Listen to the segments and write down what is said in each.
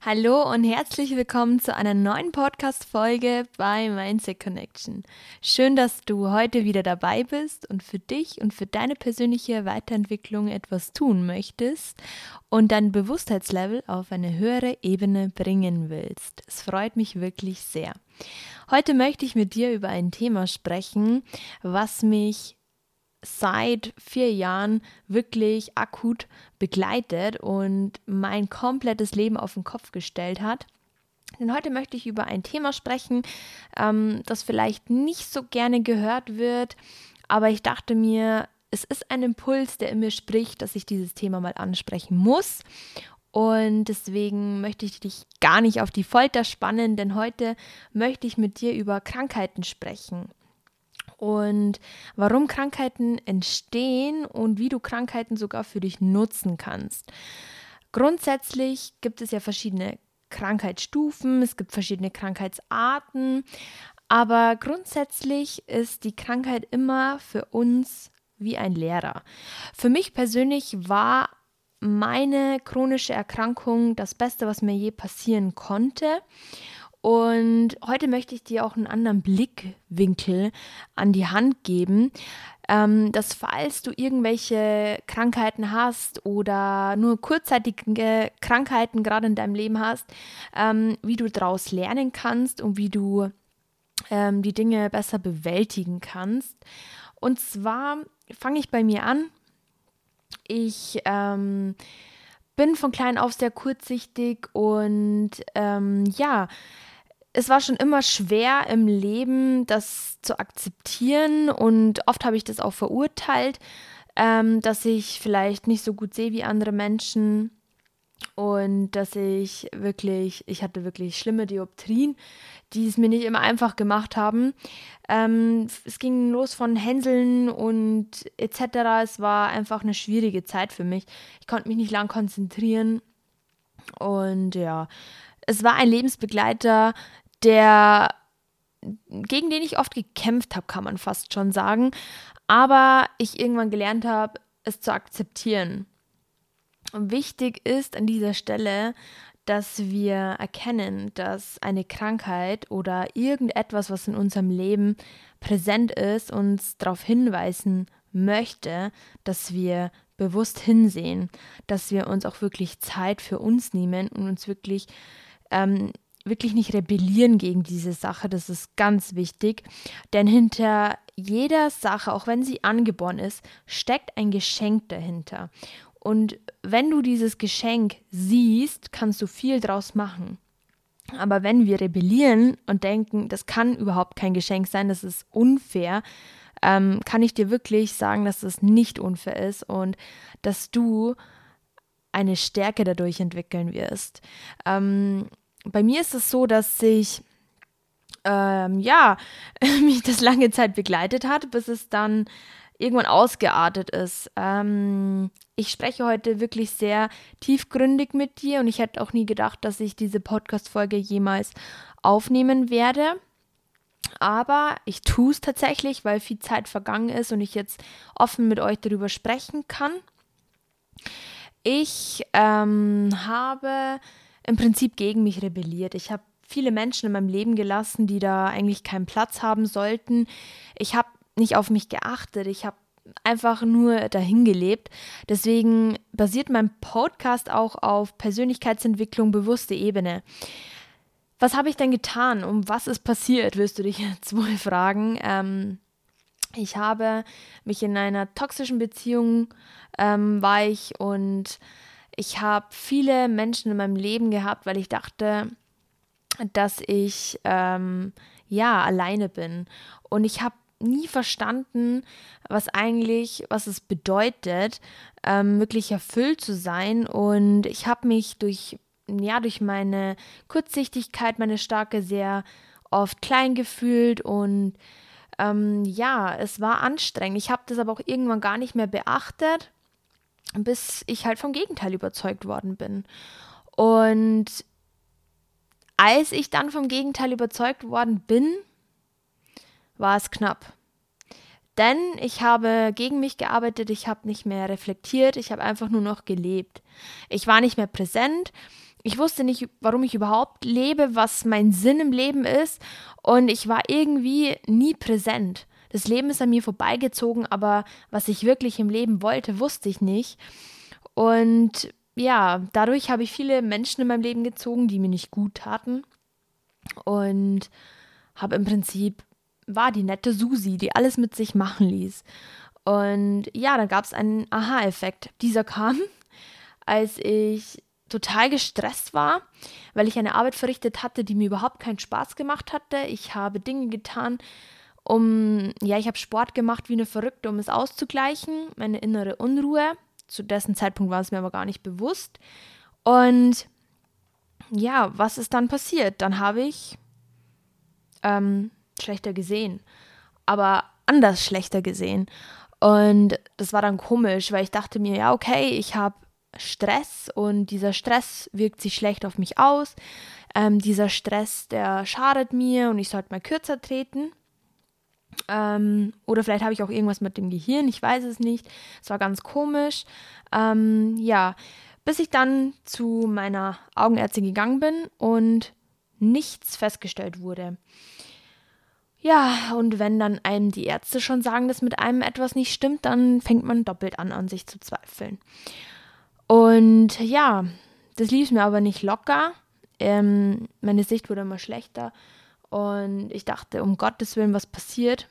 Hallo und herzlich willkommen zu einer neuen Podcast-Folge bei Mindset Connection. Schön, dass du heute wieder dabei bist und für dich und für deine persönliche Weiterentwicklung etwas tun möchtest und dein Bewusstheitslevel auf eine höhere Ebene bringen willst. Es freut mich wirklich sehr. Heute möchte ich mit dir über ein Thema sprechen, was mich seit vier Jahren wirklich akut begleitet und mein komplettes Leben auf den Kopf gestellt hat. Denn heute möchte ich über ein Thema sprechen, ähm, das vielleicht nicht so gerne gehört wird, aber ich dachte mir, es ist ein Impuls, der in mir spricht, dass ich dieses Thema mal ansprechen muss. Und deswegen möchte ich dich gar nicht auf die Folter spannen, denn heute möchte ich mit dir über Krankheiten sprechen und warum Krankheiten entstehen und wie du Krankheiten sogar für dich nutzen kannst. Grundsätzlich gibt es ja verschiedene Krankheitsstufen, es gibt verschiedene Krankheitsarten, aber grundsätzlich ist die Krankheit immer für uns wie ein Lehrer. Für mich persönlich war meine chronische Erkrankung das Beste, was mir je passieren konnte. Und heute möchte ich dir auch einen anderen Blickwinkel an die Hand geben, ähm, dass falls du irgendwelche Krankheiten hast oder nur kurzzeitige Krankheiten gerade in deinem Leben hast, ähm, wie du daraus lernen kannst und wie du ähm, die Dinge besser bewältigen kannst. Und zwar fange ich bei mir an. Ich ähm, bin von klein auf sehr kurzsichtig und ähm, ja, es war schon immer schwer im Leben, das zu akzeptieren und oft habe ich das auch verurteilt, ähm, dass ich vielleicht nicht so gut sehe wie andere Menschen und dass ich wirklich, ich hatte wirklich schlimme Dioptrien, die es mir nicht immer einfach gemacht haben. Ähm, es ging los von Hänseln und etc. Es war einfach eine schwierige Zeit für mich. Ich konnte mich nicht lang konzentrieren und ja, es war ein Lebensbegleiter, der gegen den ich oft gekämpft habe, kann man fast schon sagen, aber ich irgendwann gelernt habe, es zu akzeptieren. Und wichtig ist an dieser Stelle, dass wir erkennen, dass eine Krankheit oder irgendetwas, was in unserem Leben präsent ist, uns darauf hinweisen möchte, dass wir bewusst hinsehen, dass wir uns auch wirklich Zeit für uns nehmen und uns wirklich ähm, wirklich nicht rebellieren gegen diese Sache, das ist ganz wichtig, denn hinter jeder Sache, auch wenn sie angeboren ist, steckt ein Geschenk dahinter. Und wenn du dieses Geschenk siehst, kannst du viel draus machen. Aber wenn wir rebellieren und denken, das kann überhaupt kein Geschenk sein, das ist unfair, ähm, kann ich dir wirklich sagen, dass das nicht unfair ist und dass du eine Stärke dadurch entwickeln wirst. Ähm, bei mir ist es so, dass sich ähm, ja, mich das lange Zeit begleitet hat, bis es dann irgendwann ausgeartet ist. Ähm, ich spreche heute wirklich sehr tiefgründig mit dir und ich hätte auch nie gedacht, dass ich diese Podcast-Folge jemals aufnehmen werde. Aber ich tue es tatsächlich, weil viel Zeit vergangen ist und ich jetzt offen mit euch darüber sprechen kann. Ich ähm, habe im Prinzip gegen mich rebelliert. Ich habe viele Menschen in meinem Leben gelassen, die da eigentlich keinen Platz haben sollten. Ich habe nicht auf mich geachtet. Ich habe einfach nur dahin gelebt. Deswegen basiert mein Podcast auch auf Persönlichkeitsentwicklung, bewusste Ebene. Was habe ich denn getan? Um was ist passiert, wirst du dich jetzt wohl fragen. Ähm, ich habe mich in einer toxischen Beziehung ähm, war ich und ich habe viele Menschen in meinem Leben gehabt, weil ich dachte, dass ich ähm, ja alleine bin. Und ich habe nie verstanden, was eigentlich, was es bedeutet, ähm, wirklich erfüllt zu sein. Und ich habe mich durch, ja, durch meine Kurzsichtigkeit, meine starke, sehr oft klein gefühlt und ähm, ja, es war anstrengend. Ich habe das aber auch irgendwann gar nicht mehr beachtet bis ich halt vom Gegenteil überzeugt worden bin. Und als ich dann vom Gegenteil überzeugt worden bin, war es knapp. Denn ich habe gegen mich gearbeitet, ich habe nicht mehr reflektiert, ich habe einfach nur noch gelebt. Ich war nicht mehr präsent, Ich wusste nicht, warum ich überhaupt lebe, was mein Sinn im Leben ist. Und ich war irgendwie nie präsent. Das Leben ist an mir vorbeigezogen, aber was ich wirklich im Leben wollte, wusste ich nicht. Und ja, dadurch habe ich viele Menschen in meinem Leben gezogen, die mir nicht gut taten. Und habe im Prinzip, war die nette Susi, die alles mit sich machen ließ. Und ja, da gab es einen Aha-Effekt. Dieser kam, als ich total gestresst war, weil ich eine Arbeit verrichtet hatte, die mir überhaupt keinen Spaß gemacht hatte. Ich habe Dinge getan, um, ja, ich habe Sport gemacht wie eine Verrückte, um es auszugleichen, meine innere Unruhe. Zu dessen Zeitpunkt war es mir aber gar nicht bewusst. Und ja, was ist dann passiert? Dann habe ich ähm, schlechter gesehen, aber anders schlechter gesehen. Und das war dann komisch, weil ich dachte mir, ja, okay, ich habe Stress und dieser Stress wirkt sich schlecht auf mich aus. Ähm, dieser Stress, der schadet mir und ich sollte mal kürzer treten. Ähm, oder vielleicht habe ich auch irgendwas mit dem Gehirn, ich weiß es nicht. Es war ganz komisch. Ähm, ja, bis ich dann zu meiner Augenärztin gegangen bin und nichts festgestellt wurde. Ja, und wenn dann einem die Ärzte schon sagen, dass mit einem etwas nicht stimmt, dann fängt man doppelt an, an sich zu zweifeln. Und ja, das lief mir aber nicht locker. Ähm, meine Sicht wurde immer schlechter. Und ich dachte, um Gottes Willen, was passiert?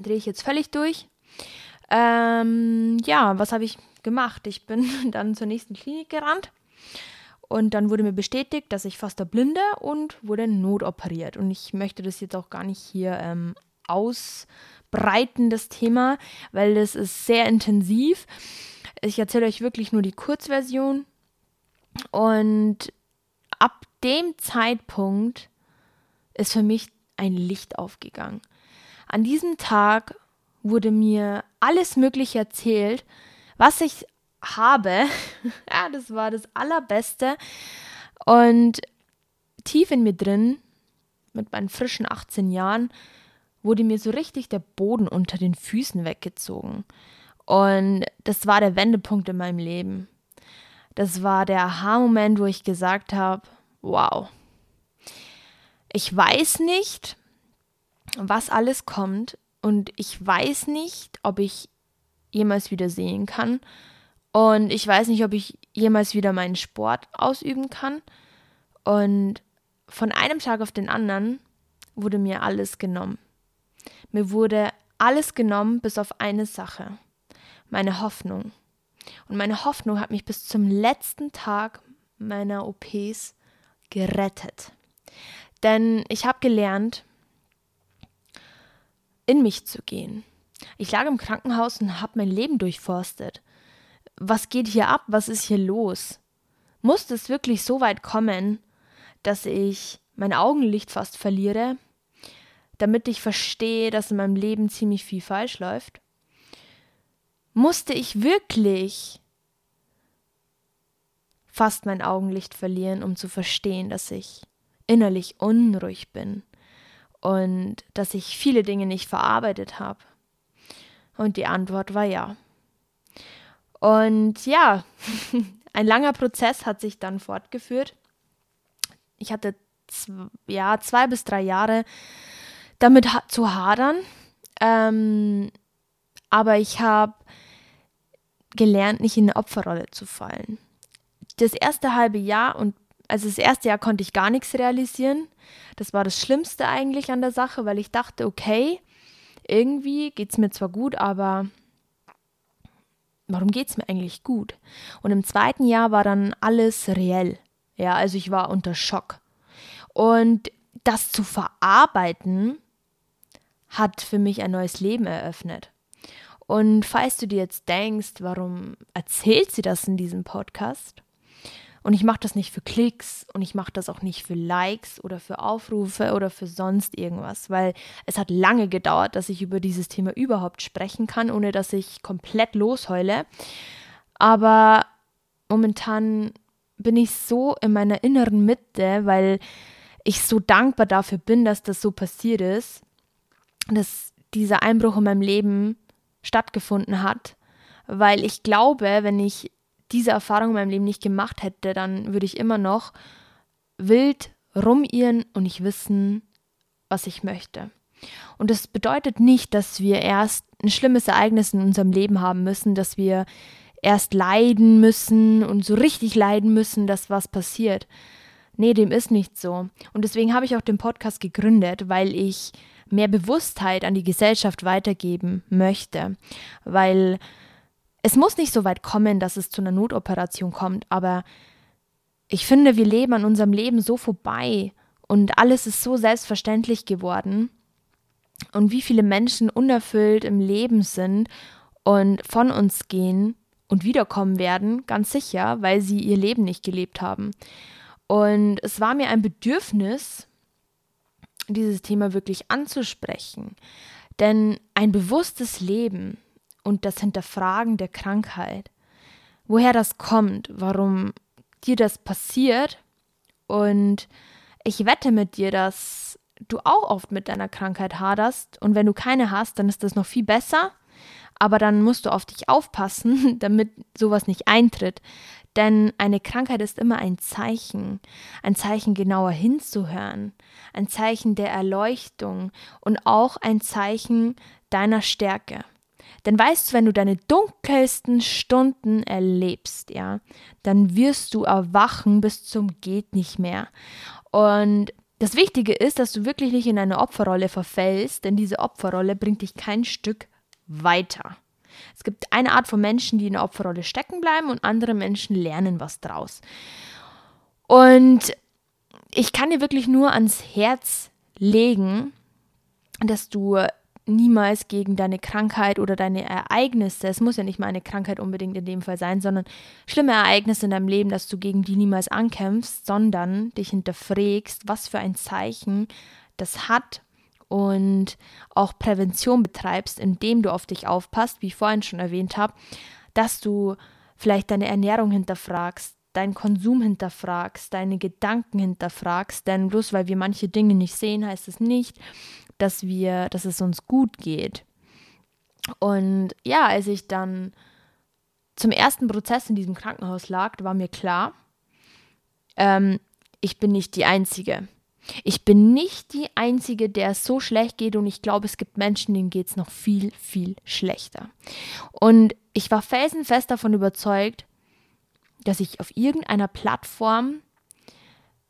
Drehe ich jetzt völlig durch. Ähm, ja, was habe ich gemacht? Ich bin dann zur nächsten Klinik gerannt. Und dann wurde mir bestätigt, dass ich fast erblinde und wurde notoperiert. Und ich möchte das jetzt auch gar nicht hier ähm, ausbreiten, das Thema, weil das ist sehr intensiv. Ich erzähle euch wirklich nur die Kurzversion. Und ab dem Zeitpunkt ist für mich ein Licht aufgegangen. An diesem Tag wurde mir alles Mögliche erzählt, was ich habe. ja, das war das Allerbeste. Und tief in mir drin, mit meinen frischen 18 Jahren, wurde mir so richtig der Boden unter den Füßen weggezogen. Und das war der Wendepunkt in meinem Leben. Das war der Aha-Moment, wo ich gesagt habe, wow, ich weiß nicht, was alles kommt und ich weiß nicht, ob ich jemals wieder sehen kann und ich weiß nicht, ob ich jemals wieder meinen Sport ausüben kann und von einem Tag auf den anderen wurde mir alles genommen. Mir wurde alles genommen bis auf eine Sache meine Hoffnung. Und meine Hoffnung hat mich bis zum letzten Tag meiner OPs gerettet. Denn ich habe gelernt, in mich zu gehen. Ich lag im Krankenhaus und habe mein Leben durchforstet. Was geht hier ab? Was ist hier los? Musste es wirklich so weit kommen, dass ich mein Augenlicht fast verliere, damit ich verstehe, dass in meinem Leben ziemlich viel falsch läuft? Musste ich wirklich fast mein Augenlicht verlieren, um zu verstehen, dass ich innerlich unruhig bin und dass ich viele Dinge nicht verarbeitet habe. Und die Antwort war ja. Und ja, ein langer Prozess hat sich dann fortgeführt. Ich hatte ja, zwei bis drei Jahre damit zu hadern. Ähm, aber ich habe gelernt, nicht in eine Opferrolle zu fallen. Das erste halbe Jahr und also das erste Jahr konnte ich gar nichts realisieren. Das war das Schlimmste eigentlich an der Sache, weil ich dachte, okay, irgendwie geht es mir zwar gut, aber warum geht es mir eigentlich gut? Und im zweiten Jahr war dann alles reell. Ja, also ich war unter Schock. Und das zu verarbeiten hat für mich ein neues Leben eröffnet. Und falls du dir jetzt denkst, warum erzählt sie das in diesem Podcast? Und ich mache das nicht für Klicks und ich mache das auch nicht für Likes oder für Aufrufe oder für sonst irgendwas, weil es hat lange gedauert, dass ich über dieses Thema überhaupt sprechen kann, ohne dass ich komplett losheule. Aber momentan bin ich so in meiner inneren Mitte, weil ich so dankbar dafür bin, dass das so passiert ist, dass dieser Einbruch in meinem Leben stattgefunden hat, weil ich glaube, wenn ich diese Erfahrung in meinem Leben nicht gemacht hätte, dann würde ich immer noch wild rumirren und nicht wissen, was ich möchte. Und das bedeutet nicht, dass wir erst ein schlimmes Ereignis in unserem Leben haben müssen, dass wir erst leiden müssen und so richtig leiden müssen, dass was passiert. Nee, dem ist nicht so. Und deswegen habe ich auch den Podcast gegründet, weil ich mehr Bewusstheit an die Gesellschaft weitergeben möchte. Weil es muss nicht so weit kommen, dass es zu einer Notoperation kommt, aber ich finde, wir leben an unserem Leben so vorbei und alles ist so selbstverständlich geworden. Und wie viele Menschen unerfüllt im Leben sind und von uns gehen und wiederkommen werden, ganz sicher, weil sie ihr Leben nicht gelebt haben. Und es war mir ein Bedürfnis, dieses Thema wirklich anzusprechen. Denn ein bewusstes Leben und das Hinterfragen der Krankheit, woher das kommt, warum dir das passiert und ich wette mit dir, dass du auch oft mit deiner Krankheit haderst und wenn du keine hast, dann ist das noch viel besser, aber dann musst du auf dich aufpassen, damit sowas nicht eintritt. Denn eine Krankheit ist immer ein Zeichen, ein Zeichen genauer hinzuhören, ein Zeichen der Erleuchtung und auch ein Zeichen deiner Stärke. Denn weißt du, wenn du deine dunkelsten Stunden erlebst, ja, dann wirst du erwachen bis zum geht nicht mehr. Und das Wichtige ist, dass du wirklich nicht in eine Opferrolle verfällst, denn diese Opferrolle bringt dich kein Stück weiter. Es gibt eine Art von Menschen, die in der Opferrolle stecken bleiben und andere Menschen lernen was draus. Und ich kann dir wirklich nur ans Herz legen, dass du niemals gegen deine Krankheit oder deine Ereignisse, es muss ja nicht mal eine Krankheit unbedingt in dem Fall sein, sondern schlimme Ereignisse in deinem Leben, dass du gegen die niemals ankämpfst, sondern dich hinterfragst, was für ein Zeichen das hat und auch Prävention betreibst, indem du auf dich aufpasst, wie ich vorhin schon erwähnt habe, dass du vielleicht deine Ernährung hinterfragst, deinen Konsum hinterfragst, deine Gedanken hinterfragst, denn bloß weil wir manche Dinge nicht sehen, heißt es nicht, dass wir, dass es uns gut geht. Und ja, als ich dann zum ersten Prozess in diesem Krankenhaus lag, war mir klar, ähm, ich bin nicht die Einzige. Ich bin nicht die Einzige, der es so schlecht geht und ich glaube, es gibt Menschen, denen geht es noch viel, viel schlechter. Und ich war felsenfest davon überzeugt, dass ich auf irgendeiner Plattform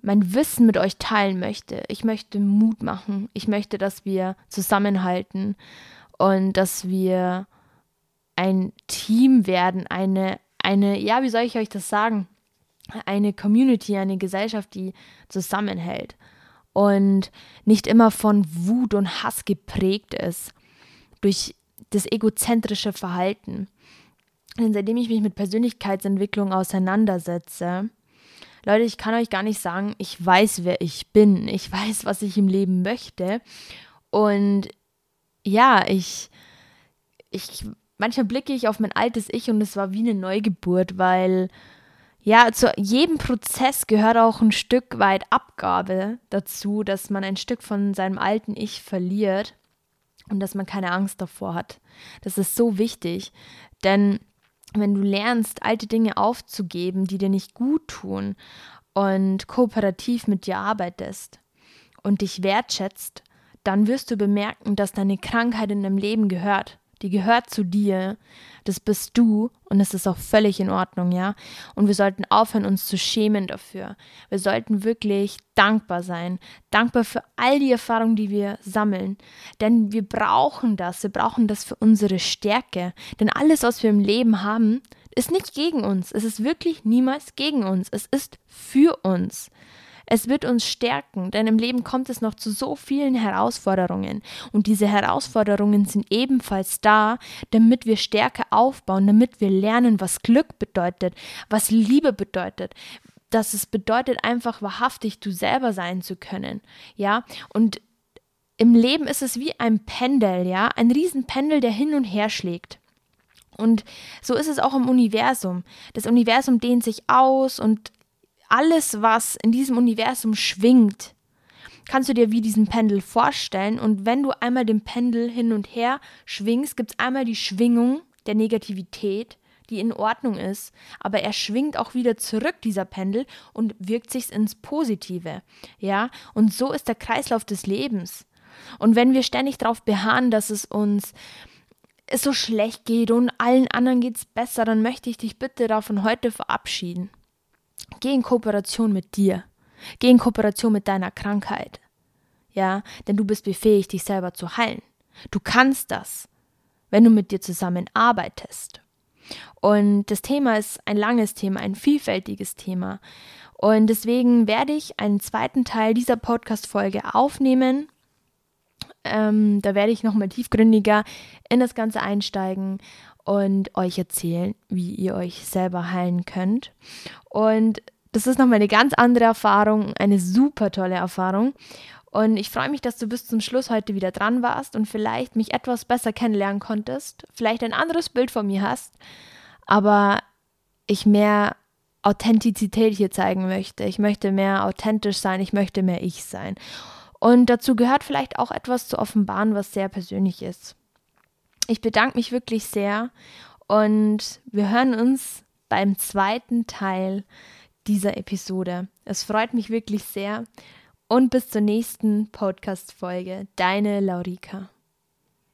mein Wissen mit euch teilen möchte. Ich möchte Mut machen. Ich möchte, dass wir zusammenhalten und dass wir ein Team werden, eine, eine, ja, wie soll ich euch das sagen? Eine Community, eine Gesellschaft, die zusammenhält und nicht immer von Wut und Hass geprägt ist durch das egozentrische Verhalten. Denn seitdem ich mich mit Persönlichkeitsentwicklung auseinandersetze, Leute, ich kann euch gar nicht sagen, ich weiß, wer ich bin. Ich weiß, was ich im Leben möchte. Und ja, ich, ich, manchmal blicke ich auf mein altes Ich und es war wie eine Neugeburt, weil ja, zu jedem Prozess gehört auch ein Stück weit Abgabe dazu, dass man ein Stück von seinem alten Ich verliert und dass man keine Angst davor hat. Das ist so wichtig, denn wenn du lernst, alte Dinge aufzugeben, die dir nicht gut tun und kooperativ mit dir arbeitest und dich wertschätzt, dann wirst du bemerken, dass deine Krankheit in deinem Leben gehört die gehört zu dir, das bist du und es ist auch völlig in Ordnung, ja. Und wir sollten aufhören, uns zu schämen dafür. Wir sollten wirklich dankbar sein, dankbar für all die Erfahrungen, die wir sammeln, denn wir brauchen das, wir brauchen das für unsere Stärke, denn alles, was wir im Leben haben, ist nicht gegen uns, es ist wirklich niemals gegen uns, es ist für uns. Es wird uns stärken, denn im Leben kommt es noch zu so vielen Herausforderungen. Und diese Herausforderungen sind ebenfalls da, damit wir Stärke aufbauen, damit wir lernen, was Glück bedeutet, was Liebe bedeutet, dass es bedeutet, einfach wahrhaftig du selber sein zu können. Ja, und im Leben ist es wie ein Pendel, ja, ein Riesenpendel, der hin und her schlägt. Und so ist es auch im Universum. Das Universum dehnt sich aus und alles, was in diesem Universum schwingt, kannst du dir wie diesen Pendel vorstellen. Und wenn du einmal den Pendel hin und her schwingst, gibt es einmal die Schwingung der Negativität, die in Ordnung ist, aber er schwingt auch wieder zurück, dieser Pendel, und wirkt sich ins Positive. Ja, und so ist der Kreislauf des Lebens. Und wenn wir ständig darauf beharren, dass es uns es so schlecht geht und allen anderen geht es besser, dann möchte ich dich bitte davon heute verabschieden. Geh in Kooperation mit dir. Geh in Kooperation mit deiner Krankheit. Ja, denn du bist befähigt, dich selber zu heilen. Du kannst das, wenn du mit dir zusammenarbeitest. Und das Thema ist ein langes Thema, ein vielfältiges Thema. Und deswegen werde ich einen zweiten Teil dieser Podcast-Folge aufnehmen. Ähm, da werde ich nochmal tiefgründiger in das Ganze einsteigen und euch erzählen, wie ihr euch selber heilen könnt. Und das ist nochmal eine ganz andere Erfahrung, eine super tolle Erfahrung. Und ich freue mich, dass du bis zum Schluss heute wieder dran warst und vielleicht mich etwas besser kennenlernen konntest, vielleicht ein anderes Bild von mir hast, aber ich mehr Authentizität hier zeigen möchte. Ich möchte mehr authentisch sein, ich möchte mehr ich sein. Und dazu gehört vielleicht auch etwas zu offenbaren, was sehr persönlich ist. Ich bedanke mich wirklich sehr und wir hören uns beim zweiten Teil dieser Episode. Es freut mich wirklich sehr und bis zur nächsten Podcast-Folge. Deine Laurika.